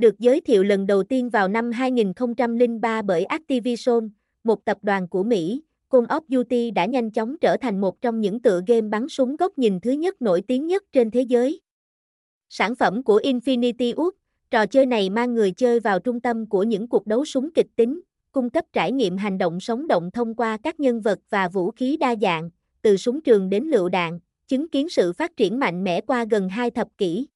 được giới thiệu lần đầu tiên vào năm 2003 bởi Activision, một tập đoàn của Mỹ, Call of Duty đã nhanh chóng trở thành một trong những tựa game bắn súng góc nhìn thứ nhất nổi tiếng nhất trên thế giới. Sản phẩm của Infinity Wood, trò chơi này mang người chơi vào trung tâm của những cuộc đấu súng kịch tính, cung cấp trải nghiệm hành động sống động thông qua các nhân vật và vũ khí đa dạng, từ súng trường đến lựu đạn, chứng kiến sự phát triển mạnh mẽ qua gần hai thập kỷ.